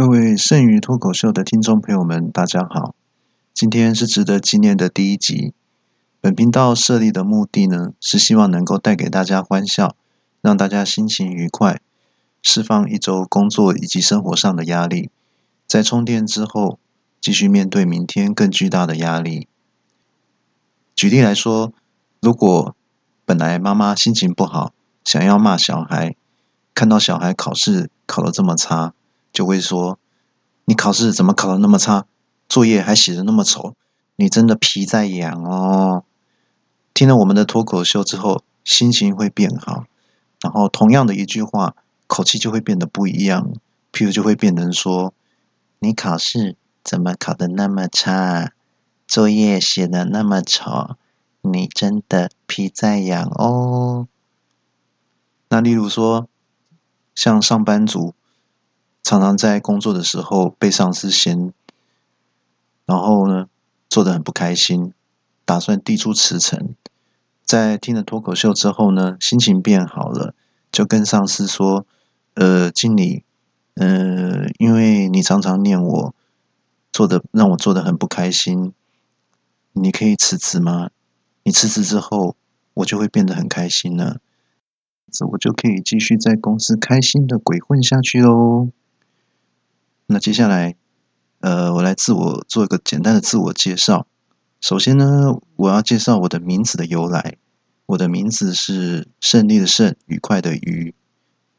各位剩余脱口秀的听众朋友们，大家好！今天是值得纪念的第一集。本频道设立的目的呢，是希望能够带给大家欢笑，让大家心情愉快，释放一周工作以及生活上的压力，在充电之后，继续面对明天更巨大的压力。举例来说，如果本来妈妈心情不好，想要骂小孩，看到小孩考试考得这么差。就会说：“你考试怎么考得那么差？作业还写的那么丑，你真的皮在痒哦。”听了我们的脱口秀之后，心情会变好。然后同样的一句话，口气就会变得不一样。譬如就会变成说：“你考试怎么考得那么差？作业写的那么丑，你真的皮在痒哦。”那例如说，像上班族。常常在工作的时候被上司嫌，然后呢做的很不开心，打算递出辞呈。在听了脱口秀之后呢，心情变好了，就跟上司说：“呃，经理，呃，因为你常常念我做的，让我做的很不开心，你可以辞职吗？你辞职之后，我就会变得很开心了，这我就可以继续在公司开心的鬼混下去喽。”那接下来，呃，我来自我做一个简单的自我介绍。首先呢，我要介绍我的名字的由来。我的名字是胜利的胜，愉快的愉。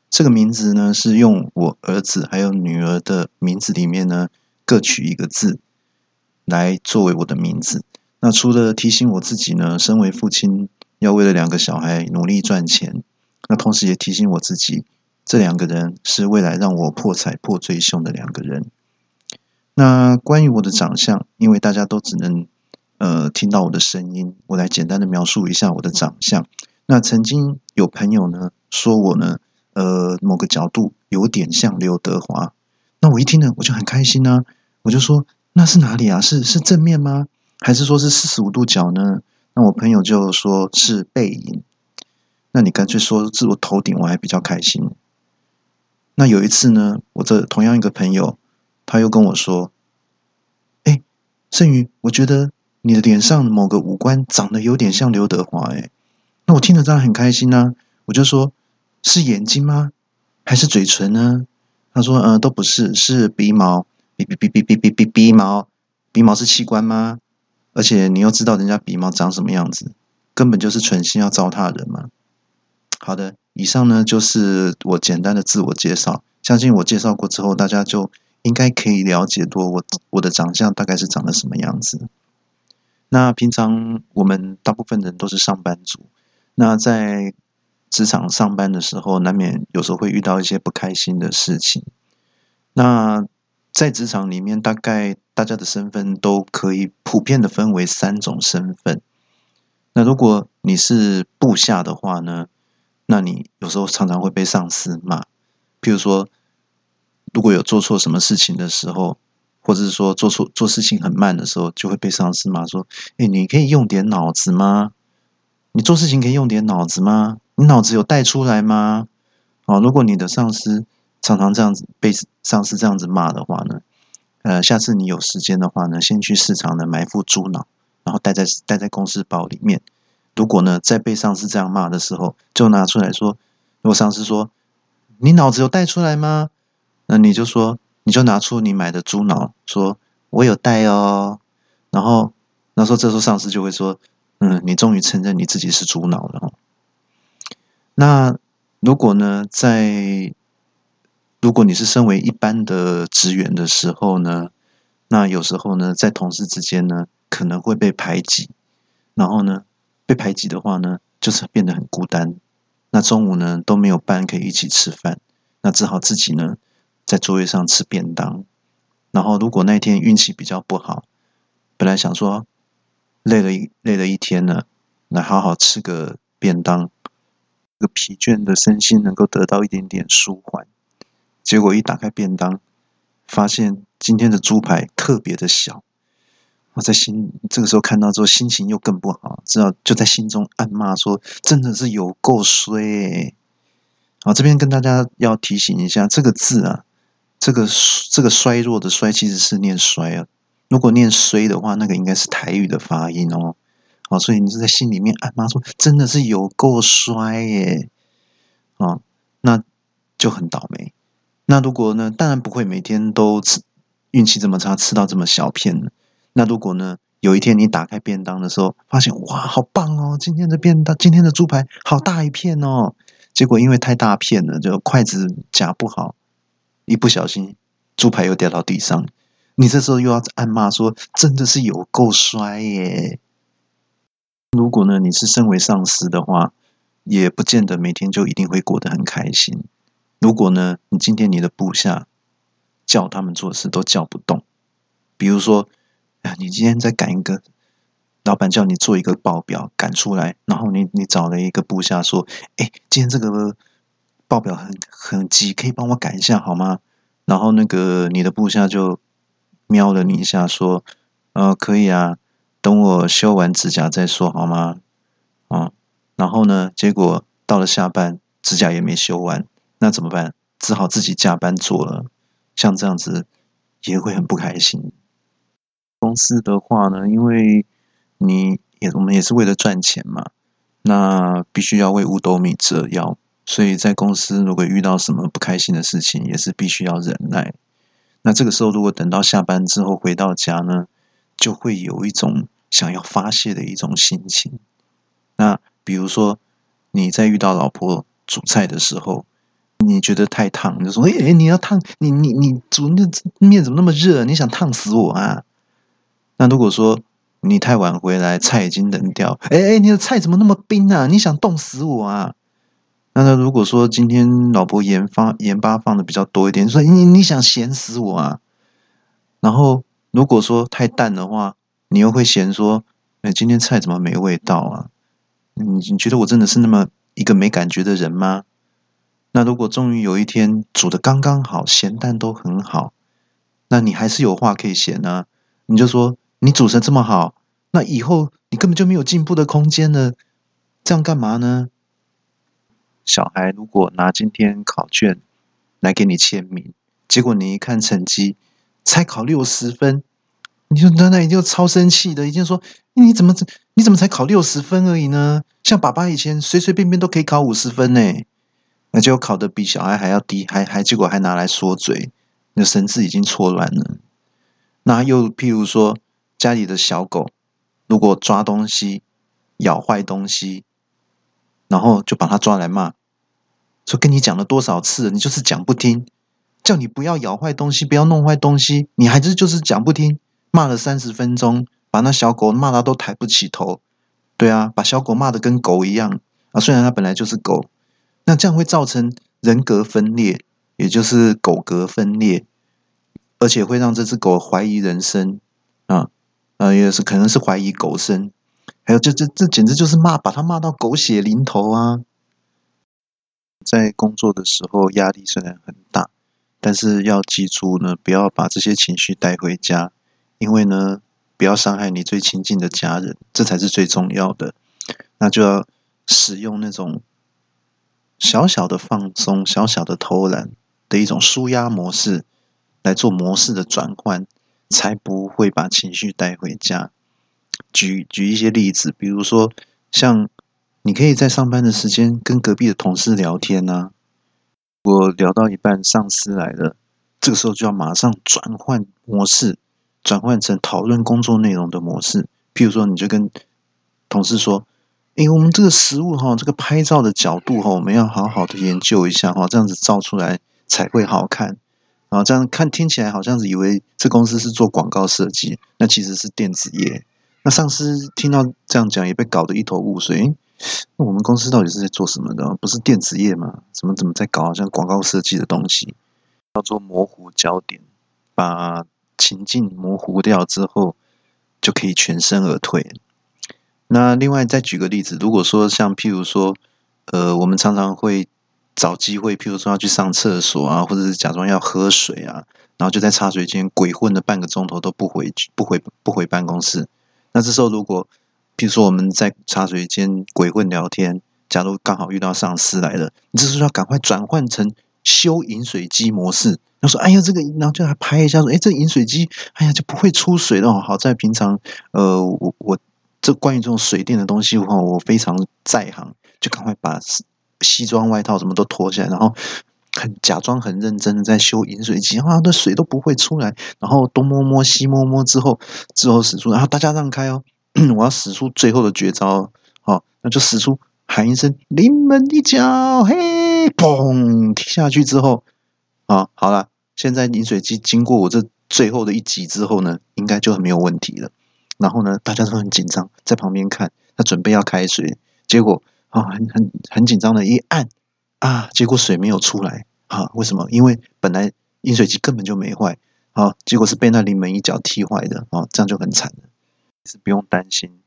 这个名字呢，是用我儿子还有女儿的名字里面呢各取一个字来作为我的名字。那除了提醒我自己呢，身为父亲要为了两个小孩努力赚钱，那同时也提醒我自己。这两个人是未来让我破财破最凶的两个人。那关于我的长相，因为大家都只能呃听到我的声音，我来简单的描述一下我的长相。那曾经有朋友呢说我呢呃某个角度有点像刘德华，那我一听呢我就很开心呢，我就说那是哪里啊？是是正面吗？还是说是四十五度角呢？那我朋友就说是背影。那你干脆说是我头顶，我还比较开心。那有一次呢，我这同样一个朋友，他又跟我说：“哎，盛宇，我觉得你的脸上某个五官长得有点像刘德华。”哎，那我听了当然很开心啊，我就说：“是眼睛吗？还是嘴唇呢？”他说：“嗯，都不是，是鼻毛。鼻鼻鼻鼻鼻鼻鼻鼻毛，鼻毛是器官吗？而且你又知道人家鼻毛长什么样子，根本就是存心要糟蹋人嘛。”好的。以上呢就是我简单的自我介绍，相信我介绍过之后，大家就应该可以了解多我我的长相大概是长得什么样子。那平常我们大部分人都是上班族，那在职场上班的时候，难免有时候会遇到一些不开心的事情。那在职场里面，大概大家的身份都可以普遍的分为三种身份。那如果你是部下的话呢？那你有时候常常会被上司骂，譬如说，如果有做错什么事情的时候，或者是说做错做事情很慢的时候，就会被上司骂说：“哎，你可以用点脑子吗？你做事情可以用点脑子吗？你脑子有带出来吗？”哦，如果你的上司常常这样子被上司这样子骂的话呢，呃，下次你有时间的话呢，先去市场呢买副猪脑，然后带在带在公司包里面。如果呢，在被上司这样骂的时候，就拿出来说。如果上司说：“你脑子有带出来吗？”那你就说，你就拿出你买的猪脑，说：“我有带哦。”然后，那时候这时候上司就会说：“嗯，你终于承认你自己是猪脑了。”那如果呢，在如果你是身为一般的职员的时候呢，那有时候呢，在同事之间呢，可能会被排挤，然后呢。被排挤的话呢，就是变得很孤单。那中午呢都没有班可以一起吃饭，那只好自己呢在座位上吃便当。然后如果那天运气比较不好，本来想说累了一累了一天了，来好好吃个便当，这个疲倦的身心能够得到一点点舒缓。结果一打开便当，发现今天的猪排特别的小。我在心这个时候看到之后，心情又更不好，知道就在心中暗骂说：“真的是有够衰。”好，这边跟大家要提醒一下，这个字啊，这个这个衰弱的衰其实是念衰啊。如果念衰的话，那个应该是台语的发音哦。哦，所以你是在心里面暗骂说，真的是有够衰耶。啊，那就很倒霉。那如果呢？当然不会每天都吃，运气这么差，吃到这么小片。那如果呢？有一天你打开便当的时候，发现哇，好棒哦！今天的便当，今天的猪排好大一片哦。结果因为太大片了，就筷子夹不好，一不小心猪排又掉到地上。你这时候又要暗骂说：“真的是有够衰耶！”如果呢，你是身为上司的话，也不见得每天就一定会过得很开心。如果呢，你今天你的部下叫他们做事都叫不动，比如说。啊，你今天在赶一个，老板叫你做一个报表，赶出来，然后你你找了一个部下说：“哎，今天这个报表很很急，可以帮我赶一下好吗？”然后那个你的部下就瞄了你一下，说：“呃，可以啊，等我修完指甲再说好吗？”啊，然后呢，结果到了下班，指甲也没修完，那怎么办？只好自己加班做了。像这样子也会很不开心。公司的话呢，因为你也我们也是为了赚钱嘛，那必须要为五斗米折腰，所以在公司如果遇到什么不开心的事情，也是必须要忍耐。那这个时候，如果等到下班之后回到家呢，就会有一种想要发泄的一种心情。那比如说你在遇到老婆煮菜的时候，你觉得太烫，就说：“哎，你要烫你你你煮那面怎么那么热？你想烫死我啊？”那如果说你太晚回来，菜已经冷掉，哎哎，你的菜怎么那么冰啊？你想冻死我啊？那他如果说今天老婆盐放盐巴放的比较多一点，说你你想咸死我啊？然后如果说太淡的话，你又会嫌说，哎，今天菜怎么没味道啊？你你觉得我真的是那么一个没感觉的人吗？那如果终于有一天煮的刚刚好，咸淡都很好，那你还是有话可以嫌呢？你就说。你煮成这么好，那以后你根本就没有进步的空间了。这样干嘛呢？小孩如果拿今天考卷来给你签名，结果你一看成绩才考六十分，你就那那一定超生气的，一定说你怎么你怎么才考六十分而已呢？像爸爸以前随随便便都可以考五十分呢，那就考的比小孩还要低，还还结果还拿来说嘴，那神志已经错乱了。那又譬如说。家里的小狗，如果抓东西、咬坏东西，然后就把它抓来骂，说跟你讲了多少次，你就是讲不听，叫你不要咬坏东西，不要弄坏东西，你还是就是讲不听，骂了三十分钟，把那小狗骂到都抬不起头。对啊，把小狗骂的跟狗一样啊，虽然它本来就是狗，那这样会造成人格分裂，也就是狗格分裂，而且会让这只狗怀疑人生。呃，也是可能是怀疑狗生，还有这这这简直就是骂，把他骂到狗血淋头啊！在工作的时候压力虽然很大，但是要记住呢，不要把这些情绪带回家，因为呢，不要伤害你最亲近的家人，这才是最重要的。那就要使用那种小小的放松、小小的偷懒的一种舒压模式来做模式的转换。才不会把情绪带回家。举举一些例子，比如说，像你可以在上班的时间跟隔壁的同事聊天呐。我聊到一半，上司来了，这个时候就要马上转换模式，转换成讨论工作内容的模式。譬如说，你就跟同事说：“哎，我们这个食物哈，这个拍照的角度哈，我们要好好的研究一下哈，这样子照出来才会好看。”啊，这样看听起来好像是以为这公司是做广告设计，那其实是电子业。那上司听到这样讲，也被搞得一头雾水。那我们公司到底是在做什么的？不是电子业吗？怎么怎么在搞好像广告设计的东西？叫做模糊焦点，把情境模糊掉之后，就可以全身而退。那另外再举个例子，如果说像譬如说，呃，我们常常会。找机会，譬如说要去上厕所啊，或者是假装要喝水啊，然后就在茶水间鬼混了半个钟头都不回去不回不回办公室。那这时候如果譬如说我们在茶水间鬼混聊天，假如刚好遇到上司来了，你这时候要赶快转换成修饮水机模式。他说：“哎呀，这个，然后就来拍一下，说，哎，这饮水机，哎呀，就不会出水了。好在平常，呃，我我这关于这种水电的东西的话，我非常在行，就赶快把西装外套什么都脱下来，然后很假装很认真的在修饮水机，啊，那水都不会出来。然后东摸摸西摸摸之后，之后使出，然后大家让开哦，我要使出最后的绝招，好，那就使出喊一声临门一脚，嘿，嘣，踢下去之后，啊，好了。”现在饮水机经过我这最后的一集之后呢，应该就很没有问题了。然后呢，大家都很紧张，在旁边看，他准备要开水，结果啊，很很很紧张的一按啊，结果水没有出来啊？为什么？因为本来饮水机根本就没坏啊，结果是被那临门一脚踢坏的啊，这样就很惨了。是不用担心，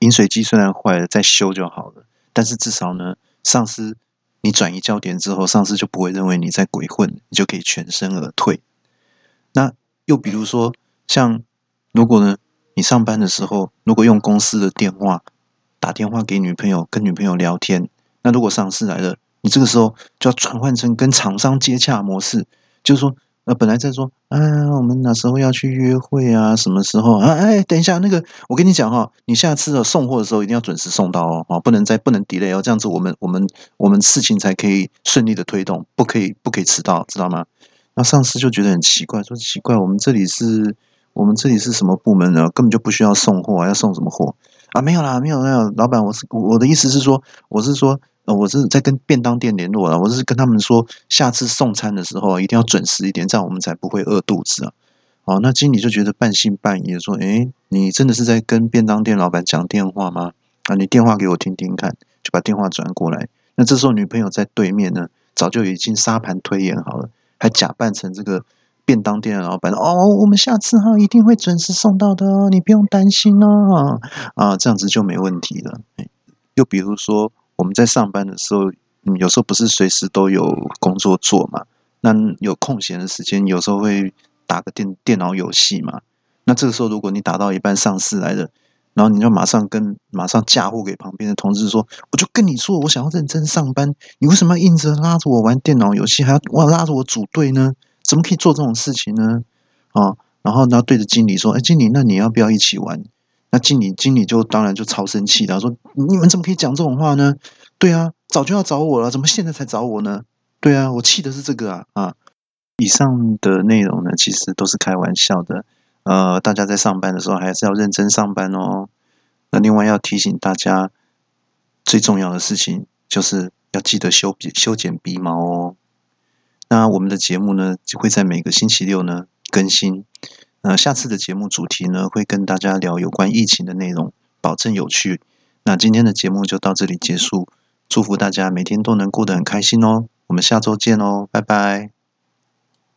饮水机虽然坏了，再修就好了。但是至少呢，上司。你转移焦点之后，上司就不会认为你在鬼混，你就可以全身而退。那又比如说，像如果呢，你上班的时候，如果用公司的电话打电话给女朋友，跟女朋友聊天，那如果上司来了，你这个时候就要转换成跟厂商接洽模式，就是说。那本来在说，啊，我们哪时候要去约会啊？什么时候啊？哎，等一下，那个我跟你讲哈，你下次的送货的时候一定要准时送到哦，哦，不能再不能 delay 哦，这样子我们我们我们事情才可以顺利的推动，不可以不可以迟到，知道吗？那上司就觉得很奇怪，说奇怪，我们这里是，我们这里是什么部门呢？根本就不需要送货，要送什么货啊？没有啦，没有没有，老板，我是我的意思是说，我是说。我是在跟便当店联络了，我是跟他们说，下次送餐的时候一定要准时一点，这样我们才不会饿肚子啊。哦，那经理就觉得半信半疑，说：“哎，你真的是在跟便当店老板讲电话吗？啊，你电话给我听听看。”就把电话转过来。那这时候女朋友在对面呢，早就已经沙盘推演好了，还假扮成这个便当店的老板。哦，我们下次哈一定会准时送到的哦，你不用担心哦。啊，这样子就没问题了。又比如说。我们在上班的时候，嗯有时候不是随时都有工作做嘛？那有空闲的时间，有时候会打个电电脑游戏嘛。那这个时候，如果你打到一半，上市来了，然后你就马上跟马上嫁祸给旁边的同事说：“我就跟你说，我想要认真上班，你为什么要硬着拉着我玩电脑游戏，还要哇拉着我组队呢？怎么可以做这种事情呢？”啊，然后然后对着经理说：“哎，经理，那你要不要一起玩？”那经理经理就当然就超生气的，说：“你们怎么可以讲这种话呢？对啊，早就要找我了，怎么现在才找我呢？对啊，我气的是这个啊啊！以上的内容呢，其实都是开玩笑的。呃，大家在上班的时候还是要认真上班哦。那另外要提醒大家，最重要的事情就是要记得修修剪鼻毛哦。那我们的节目呢，会在每个星期六呢更新。那下次的节目主题呢，会跟大家聊有关疫情的内容，保证有趣。那今天的节目就到这里结束，祝福大家每天都能过得很开心哦。我们下周见哦，拜拜。